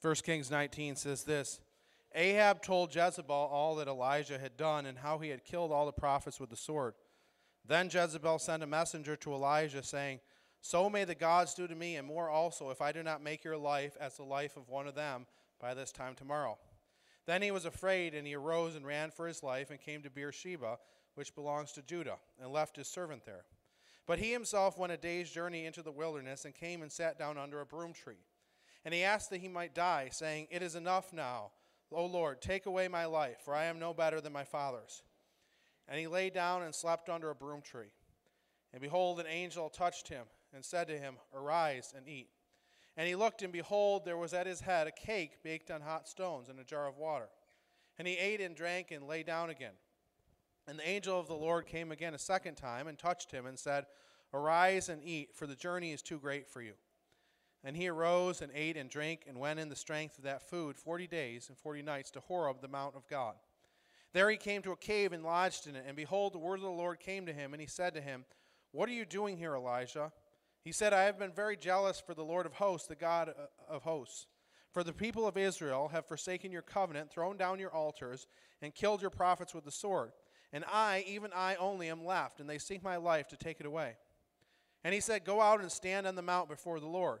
1 Kings 19 says this Ahab told Jezebel all that Elijah had done and how he had killed all the prophets with the sword. Then Jezebel sent a messenger to Elijah, saying, So may the gods do to me, and more also, if I do not make your life as the life of one of them by this time tomorrow. Then he was afraid, and he arose and ran for his life, and came to Beersheba, which belongs to Judah, and left his servant there. But he himself went a day's journey into the wilderness, and came and sat down under a broom tree. And he asked that he might die, saying, It is enough now. O Lord, take away my life, for I am no better than my father's. And he lay down and slept under a broom tree. And behold, an angel touched him and said to him, Arise and eat. And he looked, and behold, there was at his head a cake baked on hot stones and a jar of water. And he ate and drank and lay down again. And the angel of the Lord came again a second time and touched him and said, Arise and eat, for the journey is too great for you. And he arose and ate and drank and went in the strength of that food forty days and forty nights to Horeb, the mount of God. There he came to a cave and lodged in it. And behold, the word of the Lord came to him, and he said to him, What are you doing here, Elijah? He said, I have been very jealous for the Lord of hosts, the God uh, of hosts. For the people of Israel have forsaken your covenant, thrown down your altars, and killed your prophets with the sword. And I, even I only, am left, and they seek my life to take it away. And he said, Go out and stand on the mount before the Lord.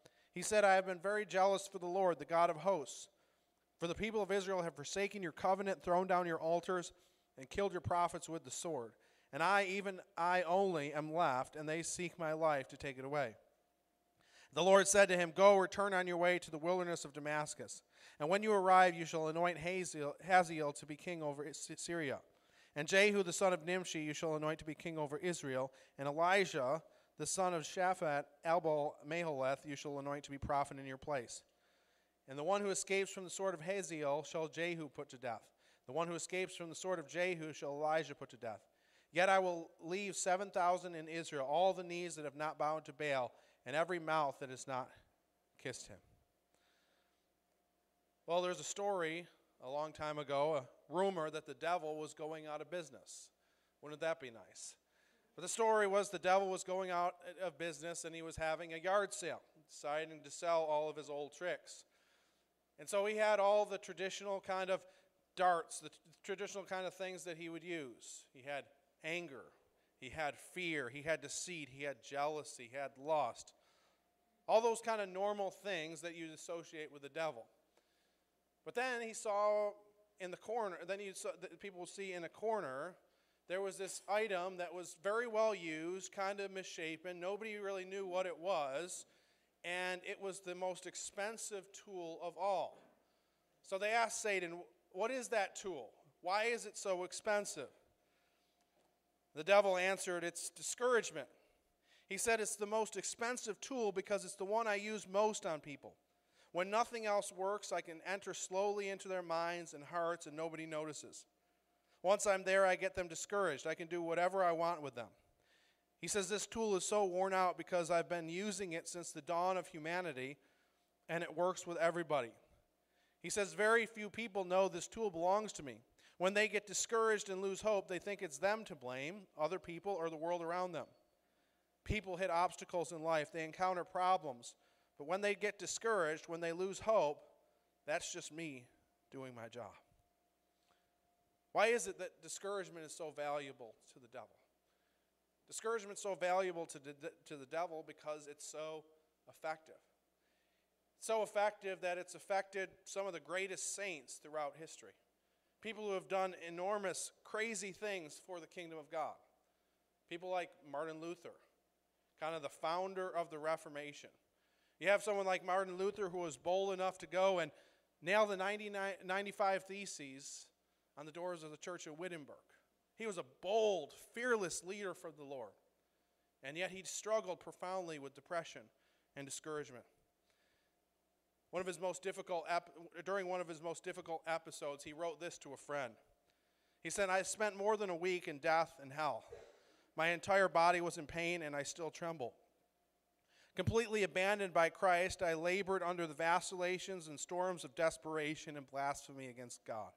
He said, I have been very jealous for the Lord, the God of hosts. For the people of Israel have forsaken your covenant, thrown down your altars, and killed your prophets with the sword. And I, even I only, am left, and they seek my life to take it away. The Lord said to him, Go, return on your way to the wilderness of Damascus. And when you arrive, you shall anoint Hazael, Hazael to be king over Syria. And Jehu, the son of Nimshi, you shall anoint to be king over Israel. And Elijah, the son of Shaphat, Abel Meholeth, you shall anoint to be prophet in your place. And the one who escapes from the sword of Hazael shall Jehu put to death. The one who escapes from the sword of Jehu shall Elijah put to death. Yet I will leave 7,000 in Israel, all the knees that have not bowed to Baal, and every mouth that has not kissed him. Well, there's a story a long time ago, a rumor that the devil was going out of business. Wouldn't that be nice? But the story was the devil was going out of business and he was having a yard sale, deciding to sell all of his old tricks. And so he had all the traditional kind of darts, the t- traditional kind of things that he would use. He had anger, he had fear, he had deceit, he had jealousy, he had lust. All those kind of normal things that you associate with the devil. But then he saw in the corner, then you saw, that people will see in a corner there was this item that was very well used, kind of misshapen. Nobody really knew what it was, and it was the most expensive tool of all. So they asked Satan, What is that tool? Why is it so expensive? The devil answered, It's discouragement. He said, It's the most expensive tool because it's the one I use most on people. When nothing else works, I can enter slowly into their minds and hearts and nobody notices. Once I'm there, I get them discouraged. I can do whatever I want with them. He says this tool is so worn out because I've been using it since the dawn of humanity, and it works with everybody. He says very few people know this tool belongs to me. When they get discouraged and lose hope, they think it's them to blame, other people, or the world around them. People hit obstacles in life, they encounter problems. But when they get discouraged, when they lose hope, that's just me doing my job. Why is it that discouragement is so valuable to the devil? Discouragement is so valuable to the, to the devil because it's so effective. so effective that it's affected some of the greatest saints throughout history. People who have done enormous, crazy things for the kingdom of God. People like Martin Luther, kind of the founder of the Reformation. You have someone like Martin Luther who was bold enough to go and nail the 95 Theses on the doors of the church of Wittenberg. He was a bold, fearless leader for the Lord. And yet he struggled profoundly with depression and discouragement. One of his most difficult ep- during one of his most difficult episodes, he wrote this to a friend. He said, "I spent more than a week in death and hell. My entire body was in pain, and I still tremble. Completely abandoned by Christ, I labored under the vacillations and storms of desperation and blasphemy against God.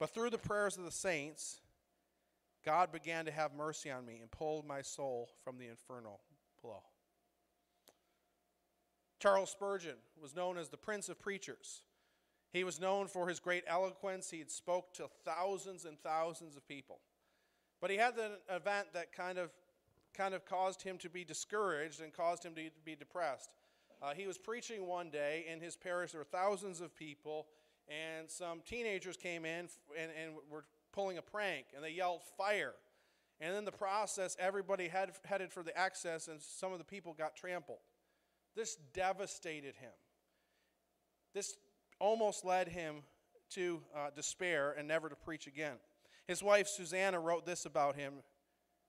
But through the prayers of the saints, God began to have mercy on me and pulled my soul from the infernal below. Charles Spurgeon was known as the Prince of Preachers. He was known for his great eloquence. He had spoke to thousands and thousands of people. But he had an event that kind of kind of caused him to be discouraged and caused him to be depressed. Uh, he was preaching one day in his parish. There were thousands of people, and some teenagers came in and, and were pulling a prank, and they yelled fire. And in the process, everybody had, headed for the excess, and some of the people got trampled. This devastated him. This almost led him to uh, despair and never to preach again. His wife, Susanna, wrote this about him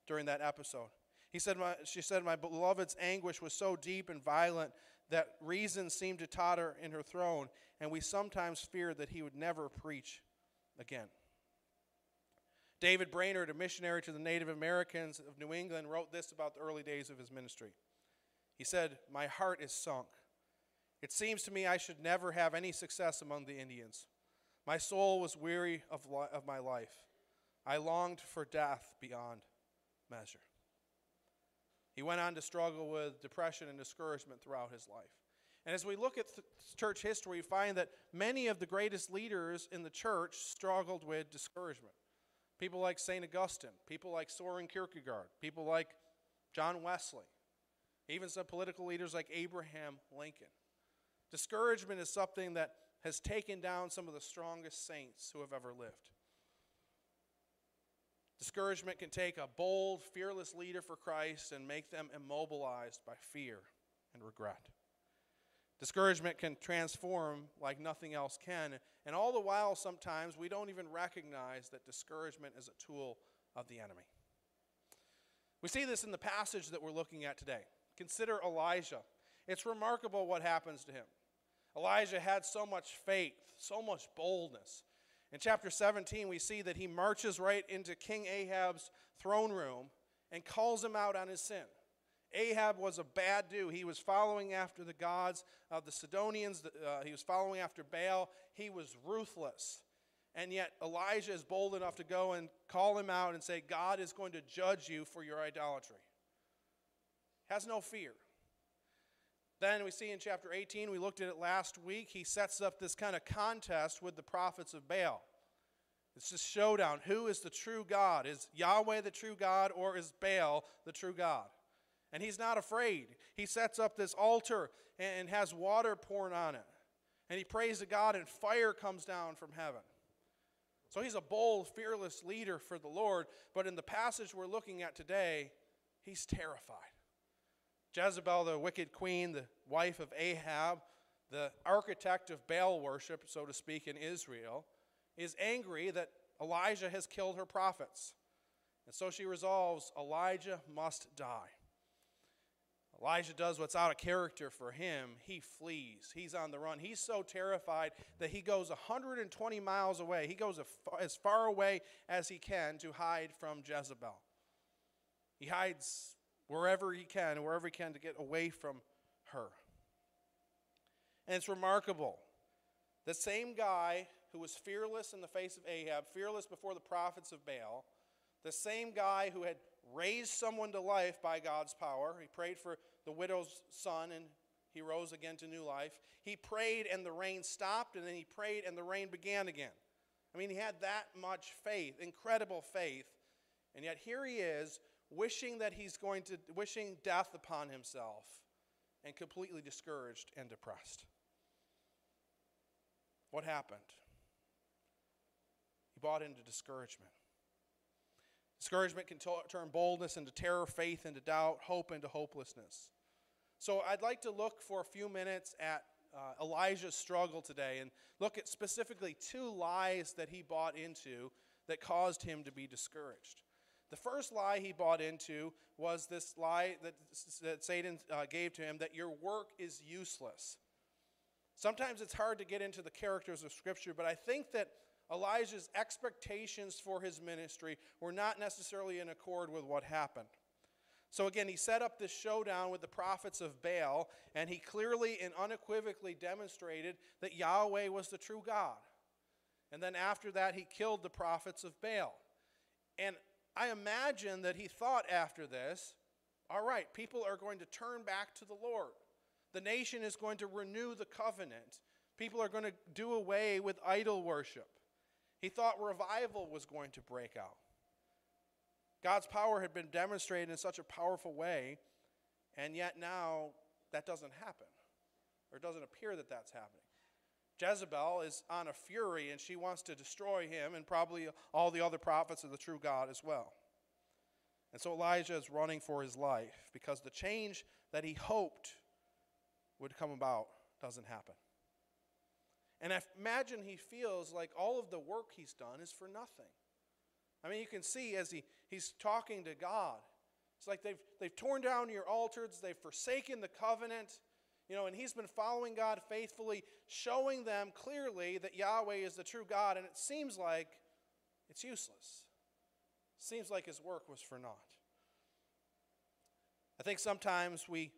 during that episode. He said, my, She said, My beloved's anguish was so deep and violent that reason seemed to totter in her throne, and we sometimes feared that he would never preach again. David Brainerd, a missionary to the Native Americans of New England, wrote this about the early days of his ministry. He said, My heart is sunk. It seems to me I should never have any success among the Indians. My soul was weary of, li- of my life. I longed for death beyond measure. He went on to struggle with depression and discouragement throughout his life. And as we look at church history, we find that many of the greatest leaders in the church struggled with discouragement. People like St. Augustine, people like Soren Kierkegaard, people like John Wesley, even some political leaders like Abraham Lincoln. Discouragement is something that has taken down some of the strongest saints who have ever lived. Discouragement can take a bold, fearless leader for Christ and make them immobilized by fear and regret. Discouragement can transform like nothing else can, and all the while, sometimes we don't even recognize that discouragement is a tool of the enemy. We see this in the passage that we're looking at today. Consider Elijah. It's remarkable what happens to him. Elijah had so much faith, so much boldness. In chapter 17, we see that he marches right into King Ahab's throne room and calls him out on his sin. Ahab was a bad dude. He was following after the gods of the Sidonians, uh, he was following after Baal. He was ruthless. And yet, Elijah is bold enough to go and call him out and say, God is going to judge you for your idolatry. Has no fear. Then we see in chapter 18, we looked at it last week, he sets up this kind of contest with the prophets of Baal. It's this showdown. Who is the true God? Is Yahweh the true God or is Baal the true God? And he's not afraid. He sets up this altar and has water poured on it. And he prays to God, and fire comes down from heaven. So he's a bold, fearless leader for the Lord. But in the passage we're looking at today, he's terrified. Jezebel, the wicked queen, the wife of Ahab, the architect of Baal worship, so to speak, in Israel, is angry that Elijah has killed her prophets. And so she resolves Elijah must die. Elijah does what's out of character for him. He flees. He's on the run. He's so terrified that he goes 120 miles away. He goes as far away as he can to hide from Jezebel. He hides wherever he can, wherever he can to get away from her. And it's remarkable. The same guy who was fearless in the face of Ahab, fearless before the prophets of Baal, the same guy who had raised someone to life by God's power, he prayed for the widow's son and he rose again to new life. He prayed and the rain stopped, and then he prayed and the rain began again. I mean, he had that much faith, incredible faith. And yet here he is wishing that he's going to, wishing death upon himself, and completely discouraged and depressed. What happened? He bought into discouragement. Discouragement can t- turn boldness into terror, faith into doubt, hope into hopelessness. So I'd like to look for a few minutes at uh, Elijah's struggle today and look at specifically two lies that he bought into that caused him to be discouraged. The first lie he bought into was this lie that, that Satan uh, gave to him that your work is useless. Sometimes it's hard to get into the characters of Scripture, but I think that Elijah's expectations for his ministry were not necessarily in accord with what happened. So again, he set up this showdown with the prophets of Baal, and he clearly and unequivocally demonstrated that Yahweh was the true God. And then after that, he killed the prophets of Baal. And I imagine that he thought after this, all right, people are going to turn back to the Lord. The nation is going to renew the covenant. People are going to do away with idol worship. He thought revival was going to break out. God's power had been demonstrated in such a powerful way, and yet now that doesn't happen, or it doesn't appear that that's happening. Jezebel is on a fury and she wants to destroy him and probably all the other prophets of the true God as well. And so Elijah is running for his life because the change that he hoped would come about doesn't happen. And I imagine he feels like all of the work he's done is for nothing. I mean, you can see as he, he's talking to God, it's like they've, they've torn down your altars, they've forsaken the covenant, you know, and he's been following God faithfully, showing them clearly that Yahweh is the true God, and it seems like it's useless. Seems like his work was for naught. I think sometimes we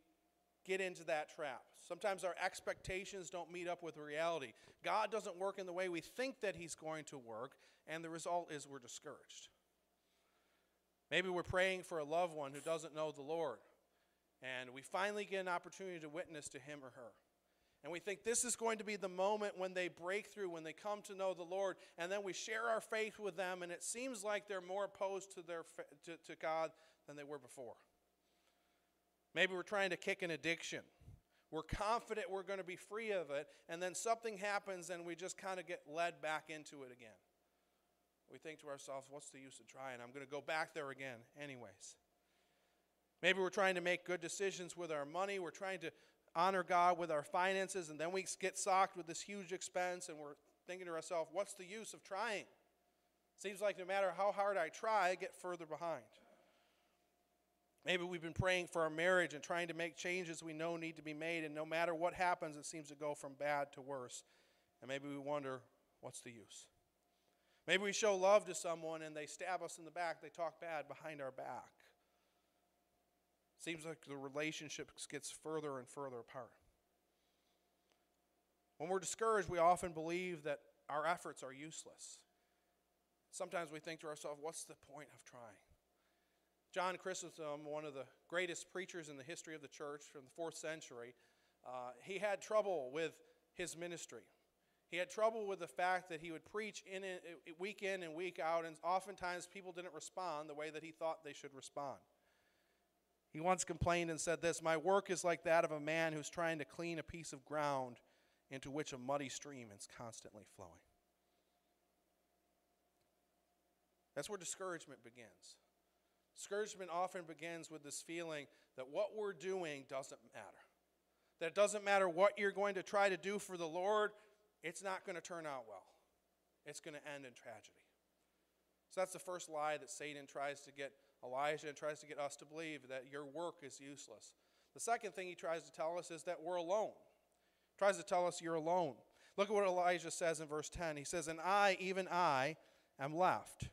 get into that trap. Sometimes our expectations don't meet up with reality. God doesn't work in the way we think that He's going to work, and the result is we're discouraged. Maybe we're praying for a loved one who doesn't know the Lord, and we finally get an opportunity to witness to him or her. And we think this is going to be the moment when they break through, when they come to know the Lord, and then we share our faith with them, and it seems like they're more opposed to, their, to, to God than they were before. Maybe we're trying to kick an addiction. We're confident we're going to be free of it, and then something happens and we just kind of get led back into it again. We think to ourselves, what's the use of trying? I'm going to go back there again, anyways. Maybe we're trying to make good decisions with our money. We're trying to honor God with our finances, and then we get socked with this huge expense, and we're thinking to ourselves, what's the use of trying? Seems like no matter how hard I try, I get further behind. Maybe we've been praying for our marriage and trying to make changes we know need to be made, and no matter what happens, it seems to go from bad to worse. And maybe we wonder, what's the use? Maybe we show love to someone and they stab us in the back, they talk bad behind our back. Seems like the relationship gets further and further apart. When we're discouraged, we often believe that our efforts are useless. Sometimes we think to ourselves, what's the point of trying? John Chrysostom, one of the greatest preachers in the history of the church from the fourth century, uh, he had trouble with his ministry. He had trouble with the fact that he would preach in week in and week out, and oftentimes people didn't respond the way that he thought they should respond. He once complained and said this My work is like that of a man who's trying to clean a piece of ground into which a muddy stream is constantly flowing. That's where discouragement begins. Discouragement often begins with this feeling that what we're doing doesn't matter. That it doesn't matter what you're going to try to do for the Lord, it's not going to turn out well. It's going to end in tragedy. So that's the first lie that Satan tries to get Elijah tries to get us to believe that your work is useless. The second thing he tries to tell us is that we're alone. He tries to tell us you're alone. Look at what Elijah says in verse 10. He says, And I, even I, am left,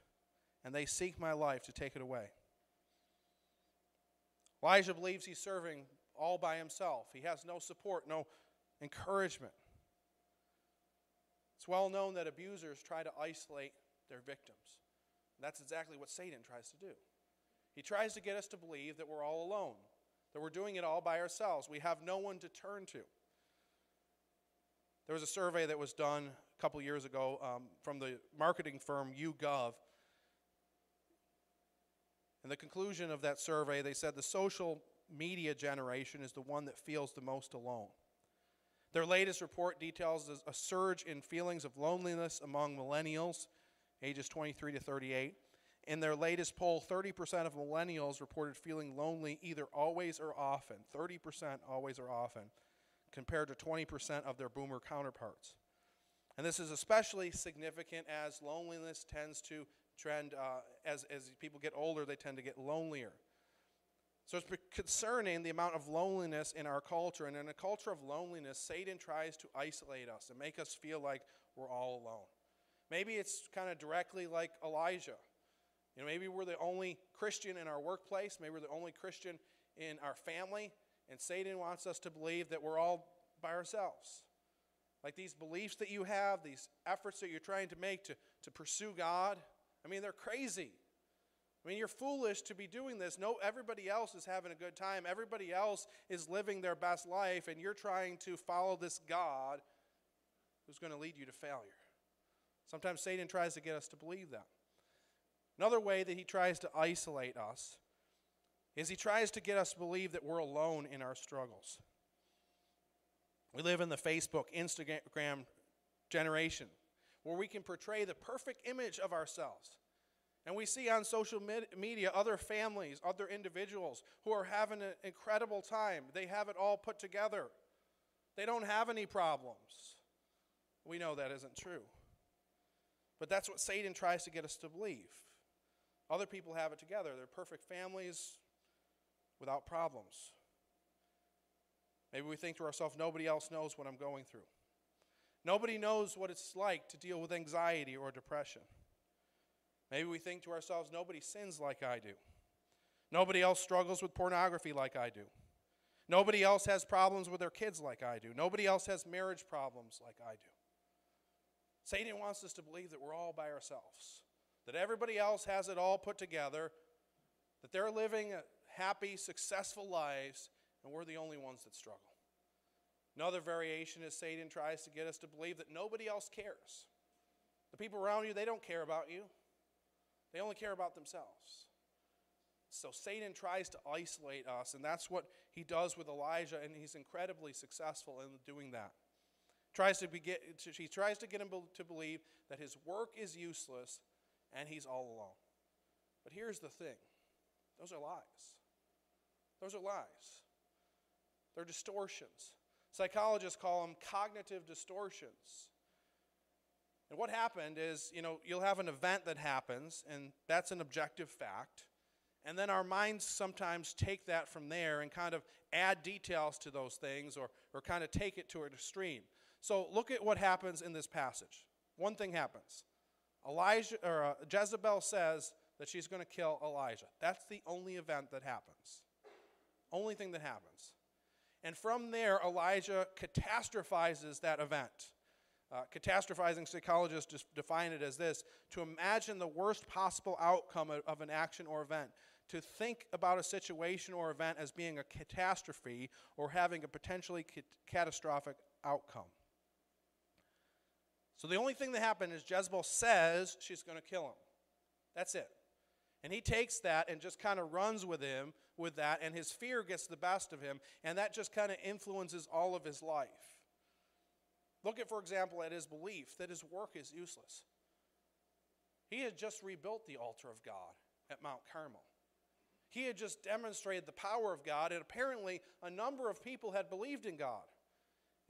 and they seek my life to take it away. Elijah believes he's serving all by himself. He has no support, no encouragement. It's well known that abusers try to isolate their victims. And that's exactly what Satan tries to do. He tries to get us to believe that we're all alone, that we're doing it all by ourselves. We have no one to turn to. There was a survey that was done a couple years ago um, from the marketing firm YouGov and the conclusion of that survey, they said the social media generation is the one that feels the most alone. Their latest report details a surge in feelings of loneliness among millennials, ages 23 to 38. In their latest poll, 30% of millennials reported feeling lonely either always or often. 30% always or often, compared to 20% of their boomer counterparts. And this is especially significant as loneliness tends to trend uh, as, as people get older, they tend to get lonelier. So it's concerning the amount of loneliness in our culture. And in a culture of loneliness, Satan tries to isolate us and make us feel like we're all alone. Maybe it's kind of directly like Elijah. You know, maybe we're the only Christian in our workplace, maybe we're the only Christian in our family, and Satan wants us to believe that we're all by ourselves. Like these beliefs that you have, these efforts that you're trying to make to, to pursue God, I mean, they're crazy. I mean, you're foolish to be doing this. No, everybody else is having a good time. Everybody else is living their best life, and you're trying to follow this God who's going to lead you to failure. Sometimes Satan tries to get us to believe that. Another way that he tries to isolate us is he tries to get us to believe that we're alone in our struggles. We live in the Facebook, Instagram generation where we can portray the perfect image of ourselves. And we see on social media other families, other individuals who are having an incredible time. They have it all put together, they don't have any problems. We know that isn't true. But that's what Satan tries to get us to believe. Other people have it together, they're perfect families without problems. Maybe we think to ourselves, nobody else knows what I'm going through. Nobody knows what it's like to deal with anxiety or depression. Maybe we think to ourselves, nobody sins like I do. Nobody else struggles with pornography like I do. Nobody else has problems with their kids like I do. Nobody else has marriage problems like I do. Satan wants us to believe that we're all by ourselves, that everybody else has it all put together, that they're living happy, successful lives, and we're the only ones that struggle. Another variation is Satan tries to get us to believe that nobody else cares. The people around you, they don't care about you, they only care about themselves. So Satan tries to isolate us, and that's what he does with Elijah, and he's incredibly successful in doing that. Tries to be get, he tries to get him to believe that his work is useless and he's all alone. But here's the thing those are lies. Those are lies. They're distortions. Psychologists call them cognitive distortions. And what happened is, you know, you'll have an event that happens, and that's an objective fact. And then our minds sometimes take that from there and kind of add details to those things or, or kind of take it to an extreme. So look at what happens in this passage. One thing happens. Elijah or uh, Jezebel says that she's going to kill Elijah. That's the only event that happens. Only thing that happens. And from there, Elijah catastrophizes that event. Uh, catastrophizing psychologists just define it as this to imagine the worst possible outcome of, of an action or event, to think about a situation or event as being a catastrophe or having a potentially ca- catastrophic outcome. So the only thing that happened is Jezebel says she's going to kill him. That's it. And he takes that and just kind of runs with him with that, and his fear gets the best of him, and that just kind of influences all of his life. Look at, for example, at his belief that his work is useless. He had just rebuilt the altar of God at Mount Carmel. He had just demonstrated the power of God, and apparently a number of people had believed in God.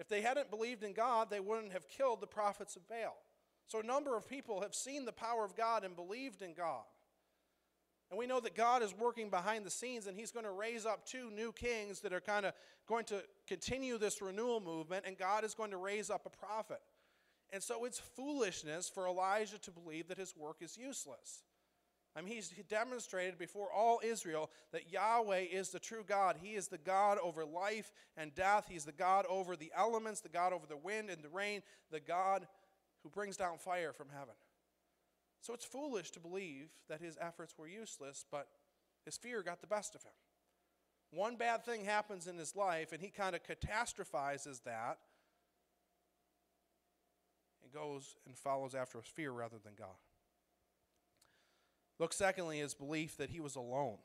If they hadn't believed in God, they wouldn't have killed the prophets of Baal. So a number of people have seen the power of God and believed in God. And we know that God is working behind the scenes and He's going to raise up two new kings that are kind of going to continue this renewal movement, and God is going to raise up a prophet. And so it's foolishness for Elijah to believe that his work is useless. I mean, he's demonstrated before all Israel that Yahweh is the true God. He is the God over life and death. He's the God over the elements, the God over the wind and the rain, the God who brings down fire from heaven. So it's foolish to believe that his efforts were useless, but his fear got the best of him. One bad thing happens in his life, and he kind of catastrophizes that and goes and follows after his fear rather than God. Look, secondly, his belief that he was alone.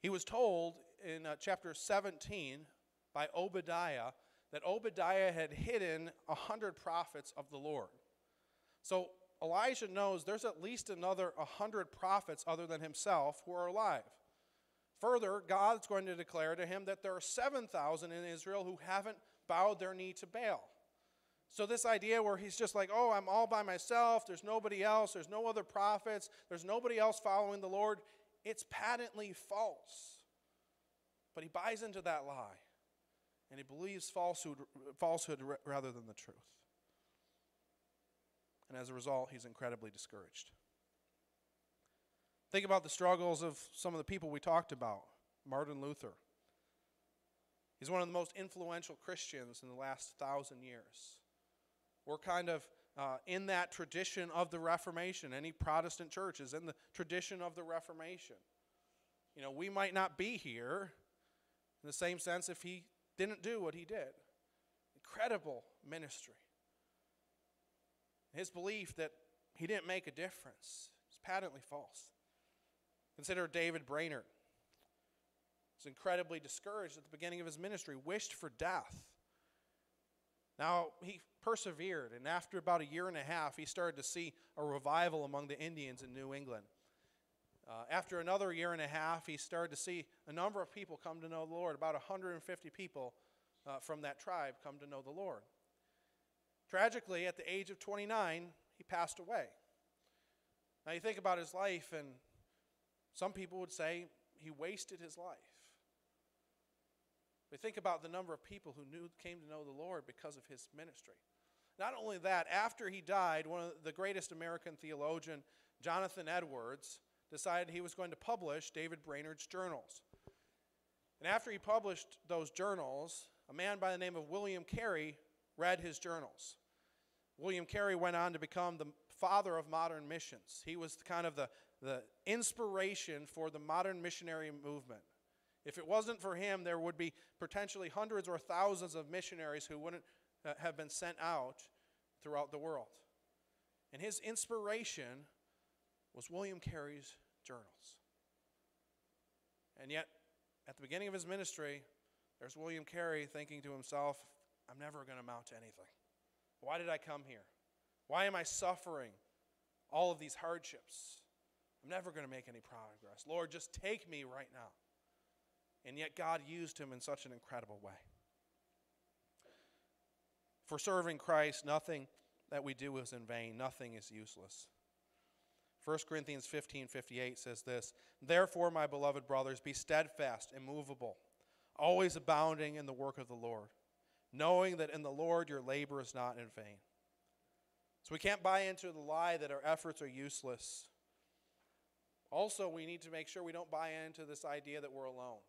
He was told in uh, chapter 17 by Obadiah that Obadiah had hidden a hundred prophets of the Lord. So Elijah knows there's at least another a 100 prophets other than himself who are alive. Further, God's going to declare to him that there are 7,000 in Israel who haven't bowed their knee to Baal. So, this idea where he's just like, oh, I'm all by myself, there's nobody else, there's no other prophets, there's nobody else following the Lord, it's patently false. But he buys into that lie and he believes falsehood, falsehood rather than the truth. And as a result, he's incredibly discouraged. Think about the struggles of some of the people we talked about. Martin Luther. He's one of the most influential Christians in the last thousand years. We're kind of uh, in that tradition of the Reformation. Any Protestant church is in the tradition of the Reformation. You know, we might not be here in the same sense if he didn't do what he did. Incredible ministry. His belief that he didn't make a difference is patently false. Consider David Brainerd. He was incredibly discouraged at the beginning of his ministry, wished for death. Now, he persevered, and after about a year and a half, he started to see a revival among the Indians in New England. Uh, after another year and a half, he started to see a number of people come to know the Lord. About 150 people uh, from that tribe come to know the Lord. Tragically, at the age of 29, he passed away. Now, you think about his life, and some people would say he wasted his life. We think about the number of people who knew, came to know the Lord because of his ministry. Not only that, after he died, one of the greatest American theologian, Jonathan Edwards, decided he was going to publish David Brainerd's journals. And after he published those journals, a man by the name of William Carey read his journals. William Carey went on to become the father of modern missions. He was kind of the, the inspiration for the modern missionary movement. If it wasn't for him, there would be potentially hundreds or thousands of missionaries who wouldn't uh, have been sent out throughout the world. And his inspiration was William Carey's journals. And yet, at the beginning of his ministry, there's William Carey thinking to himself, I'm never going to amount to anything. Why did I come here? Why am I suffering all of these hardships? I'm never going to make any progress. Lord, just take me right now. And yet God used him in such an incredible way. For serving Christ, nothing that we do is in vain, nothing is useless. 1 Corinthians 15 58 says this Therefore, my beloved brothers, be steadfast, immovable, always abounding in the work of the Lord, knowing that in the Lord your labor is not in vain. So we can't buy into the lie that our efforts are useless. Also, we need to make sure we don't buy into this idea that we're alone.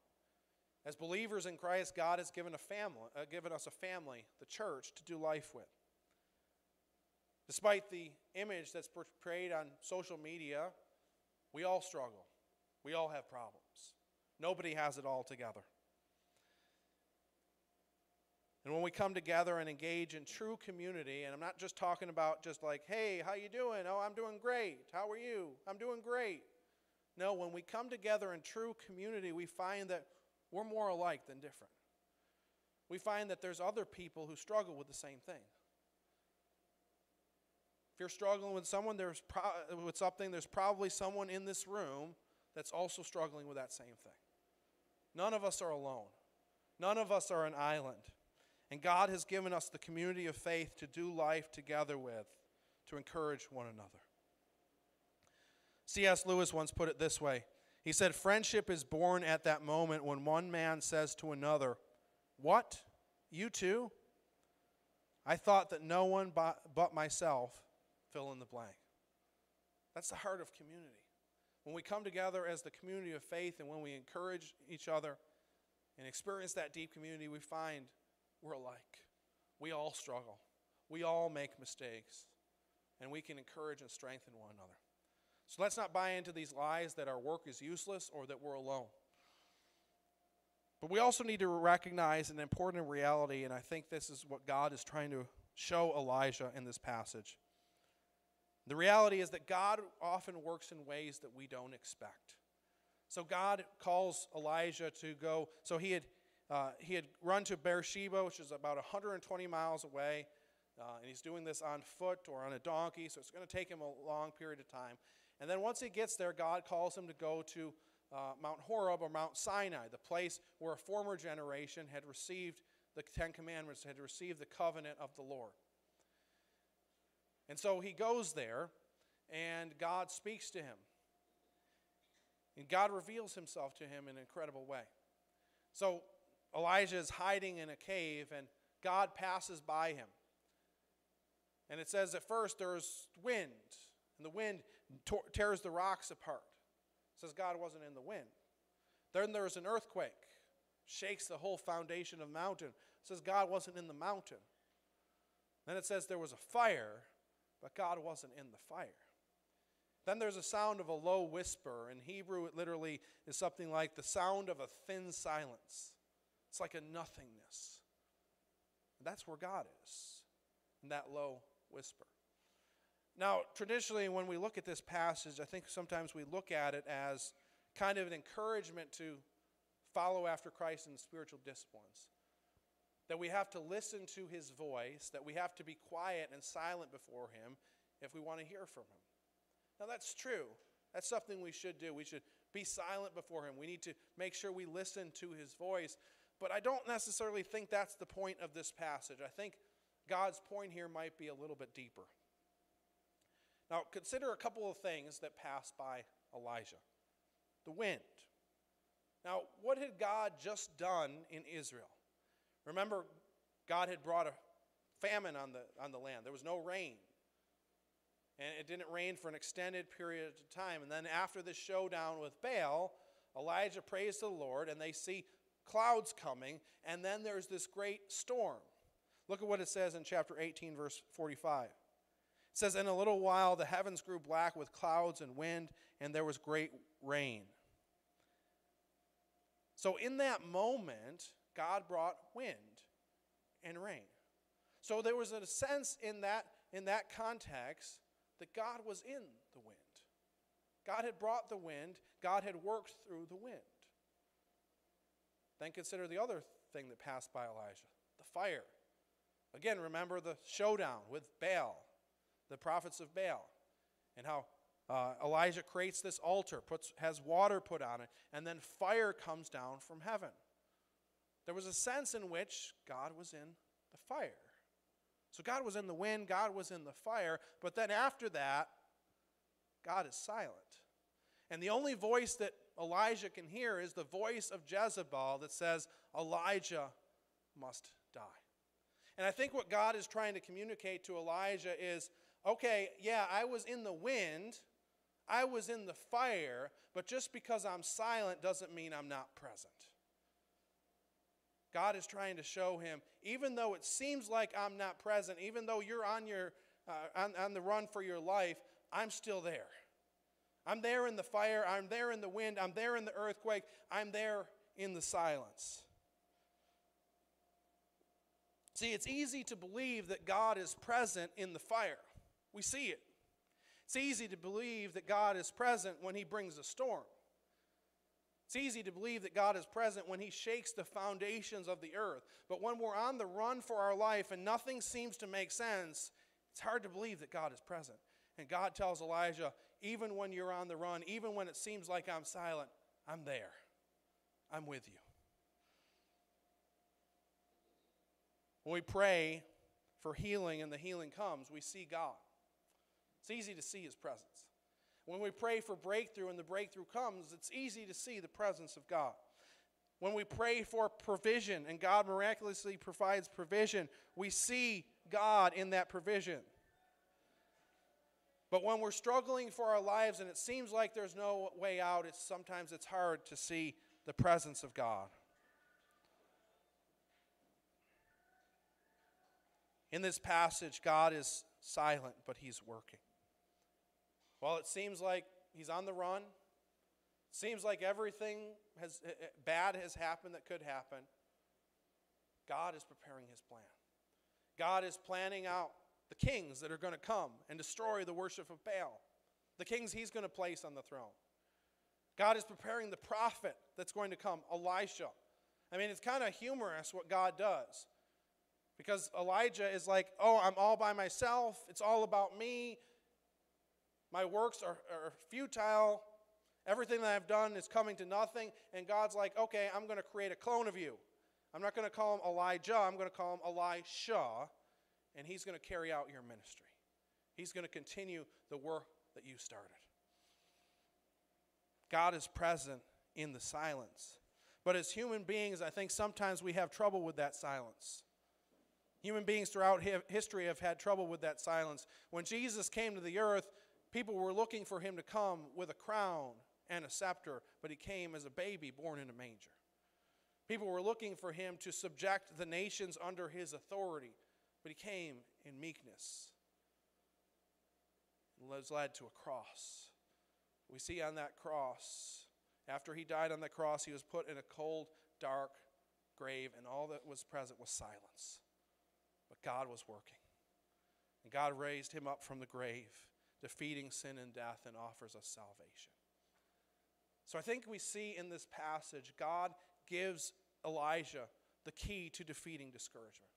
As believers in Christ, God has given, a family, uh, given us a family, the church, to do life with. Despite the image that's portrayed on social media, we all struggle. We all have problems. Nobody has it all together. And when we come together and engage in true community, and I'm not just talking about just like, hey, how you doing? Oh, I'm doing great. How are you? I'm doing great. No, when we come together in true community, we find that we're more alike than different. We find that there's other people who struggle with the same thing. If you're struggling with someone, there's pro- with something, there's probably someone in this room that's also struggling with that same thing. None of us are alone. None of us are an island. And God has given us the community of faith to do life together with, to encourage one another. C.S. Lewis once put it this way he said, Friendship is born at that moment when one man says to another, What? You too? I thought that no one but myself fill in the blank. That's the heart of community. When we come together as the community of faith and when we encourage each other and experience that deep community, we find we're alike. We all struggle, we all make mistakes, and we can encourage and strengthen one another. So let's not buy into these lies that our work is useless or that we're alone. But we also need to recognize an important reality, and I think this is what God is trying to show Elijah in this passage. The reality is that God often works in ways that we don't expect. So God calls Elijah to go. So he had uh, he had run to Beersheba, which is about 120 miles away, uh, and he's doing this on foot or on a donkey. So it's going to take him a long period of time. And then once he gets there, God calls him to go to uh, Mount Horeb or Mount Sinai, the place where a former generation had received the Ten Commandments, had received the covenant of the Lord. And so he goes there, and God speaks to him. And God reveals himself to him in an incredible way. So Elijah is hiding in a cave, and God passes by him. And it says at first there's wind, and the wind tears the rocks apart. Says God wasn't in the wind. Then there's an earthquake, shakes the whole foundation of the mountain. Says God wasn't in the mountain. Then it says there was a fire, but God wasn't in the fire. Then there's a sound of a low whisper. In Hebrew, it literally is something like the sound of a thin silence. It's like a nothingness. That's where God is, in that low whisper. Now, traditionally, when we look at this passage, I think sometimes we look at it as kind of an encouragement to follow after Christ in spiritual disciplines. That we have to listen to his voice, that we have to be quiet and silent before him if we want to hear from him. Now, that's true. That's something we should do. We should be silent before him. We need to make sure we listen to his voice. But I don't necessarily think that's the point of this passage. I think God's point here might be a little bit deeper. Now, consider a couple of things that pass by Elijah the wind. Now, what had God just done in Israel? Remember, God had brought a famine on the, on the land, there was no rain. And it didn't rain for an extended period of time. And then, after the showdown with Baal, Elijah prays to the Lord, and they see clouds coming, and then there's this great storm. Look at what it says in chapter 18, verse 45. It says, In a little while the heavens grew black with clouds and wind, and there was great rain. So, in that moment, God brought wind and rain. So, there was a sense in that, in that context that God was in the wind. God had brought the wind, God had worked through the wind. Then consider the other thing that passed by Elijah the fire. Again, remember the showdown with Baal, the prophets of Baal, and how uh, Elijah creates this altar, puts, has water put on it, and then fire comes down from heaven. There was a sense in which God was in the fire. So God was in the wind, God was in the fire, but then after that, God is silent. And the only voice that Elijah can hear is the voice of Jezebel that says, Elijah must die. And I think what God is trying to communicate to Elijah is okay, yeah, I was in the wind, I was in the fire, but just because I'm silent doesn't mean I'm not present. God is trying to show him, even though it seems like I'm not present, even though you're on, your, uh, on, on the run for your life, I'm still there. I'm there in the fire, I'm there in the wind, I'm there in the earthquake, I'm there in the silence. See, it's easy to believe that God is present in the fire. We see it. It's easy to believe that God is present when He brings a storm. It's easy to believe that God is present when He shakes the foundations of the earth. But when we're on the run for our life and nothing seems to make sense, it's hard to believe that God is present. And God tells Elijah, even when you're on the run, even when it seems like I'm silent, I'm there. I'm with you. When we pray for healing and the healing comes, we see God. It's easy to see His presence. When we pray for breakthrough and the breakthrough comes, it's easy to see the presence of God. When we pray for provision and God miraculously provides provision, we see God in that provision. But when we're struggling for our lives and it seems like there's no way out, it's sometimes it's hard to see the presence of God. In this passage, God is silent, but he's working. Well, it seems like he's on the run. Seems like everything has, eh, eh, bad has happened that could happen. God is preparing his plan. God is planning out the kings that are going to come and destroy the worship of Baal, the kings he's going to place on the throne. God is preparing the prophet that's going to come, Elisha. I mean, it's kind of humorous what God does. Because Elijah is like, oh, I'm all by myself. It's all about me. My works are, are futile. Everything that I've done is coming to nothing. And God's like, okay, I'm going to create a clone of you. I'm not going to call him Elijah, I'm going to call him Elisha, and he's going to carry out your ministry. He's going to continue the work that you started. God is present in the silence. But as human beings, I think sometimes we have trouble with that silence. Human beings throughout history have had trouble with that silence. When Jesus came to the earth, people were looking for him to come with a crown and a scepter, but he came as a baby born in a manger. People were looking for him to subject the nations under his authority, but he came in meekness and was led to a cross. We see on that cross, after he died on the cross, he was put in a cold, dark grave, and all that was present was silence. But God was working. And God raised him up from the grave, defeating sin and death, and offers us salvation. So I think we see in this passage, God gives Elijah the key to defeating discouragement.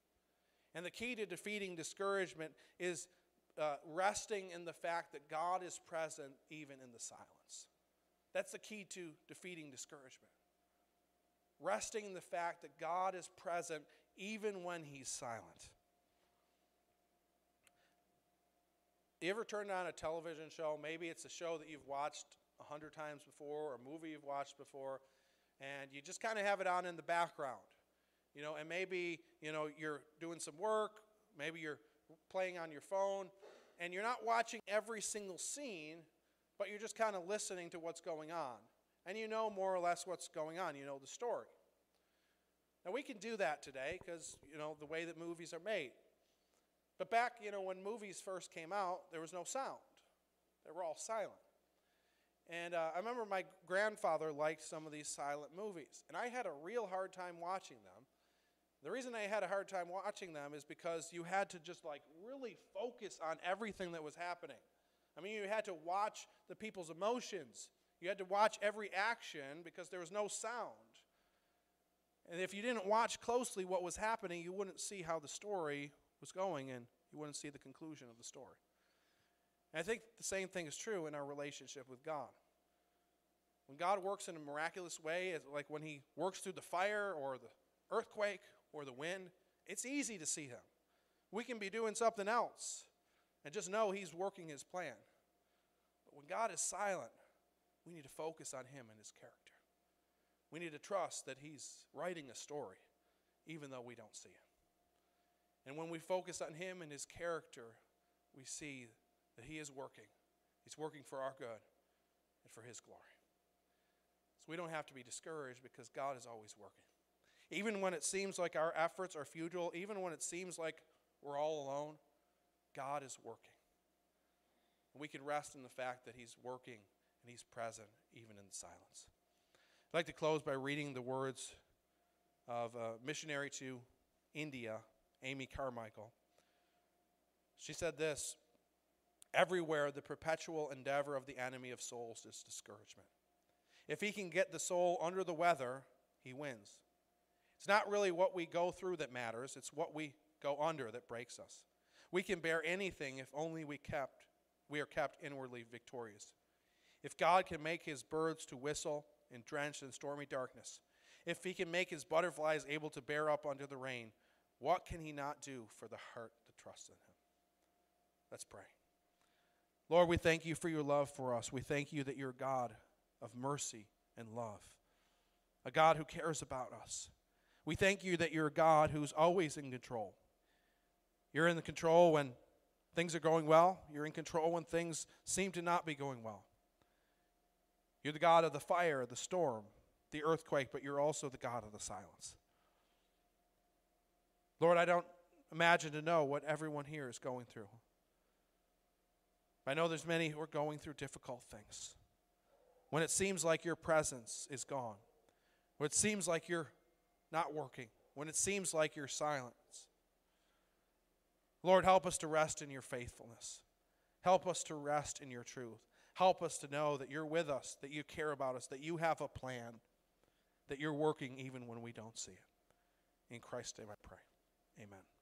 And the key to defeating discouragement is uh, resting in the fact that God is present even in the silence. That's the key to defeating discouragement. Resting in the fact that God is present even when He's silent. You ever turned on a television show? Maybe it's a show that you've watched a hundred times before, or a movie you've watched before, and you just kind of have it on in the background. You know, and maybe, you know, you're doing some work, maybe you're playing on your phone, and you're not watching every single scene, but you're just kind of listening to what's going on. And you know more or less what's going on, you know the story. Now, we can do that today because, you know, the way that movies are made. But back, you know, when movies first came out, there was no sound, they were all silent. And uh, I remember my grandfather liked some of these silent movies, and I had a real hard time watching them. The reason I had a hard time watching them is because you had to just like really focus on everything that was happening. I mean, you had to watch the people's emotions. You had to watch every action because there was no sound. And if you didn't watch closely what was happening, you wouldn't see how the story was going and you wouldn't see the conclusion of the story. And I think the same thing is true in our relationship with God. When God works in a miraculous way, like when He works through the fire or the earthquake or the wind, it's easy to see Him. We can be doing something else and just know He's working His plan. But when God is silent, we need to focus on Him and His character. We need to trust that He's writing a story, even though we don't see it. And when we focus on Him and His character, we see that He is working. He's working for our good and for His glory. So we don't have to be discouraged because God is always working. Even when it seems like our efforts are futile, even when it seems like we're all alone, God is working. And we can rest in the fact that He's working and He's present even in the silence. I'd like to close by reading the words of a missionary to India, Amy Carmichael. She said this Everywhere, the perpetual endeavor of the enemy of souls is discouragement. If he can get the soul under the weather, he wins. It's not really what we go through that matters, it's what we go under that breaks us. We can bear anything if only we kept we are kept inwardly victorious. If God can make his birds to whistle in drenched and stormy darkness, if he can make his butterflies able to bear up under the rain, what can he not do for the heart that trusts in him? Let's pray. Lord, we thank you for your love for us. We thank you that you're God of mercy and love, a God who cares about us. We thank you that you're a God who's always in control. You're in the control when things are going well, you're in control when things seem to not be going well. You're the God of the fire, the storm, the earthquake, but you're also the God of the silence. Lord, I don't imagine to know what everyone here is going through. I know there's many who are going through difficult things. When it seems like your presence is gone, when it seems like you're not working, when it seems like you're silent. Lord, help us to rest in your faithfulness. Help us to rest in your truth. Help us to know that you're with us, that you care about us, that you have a plan, that you're working even when we don't see it. In Christ's name I pray. Amen.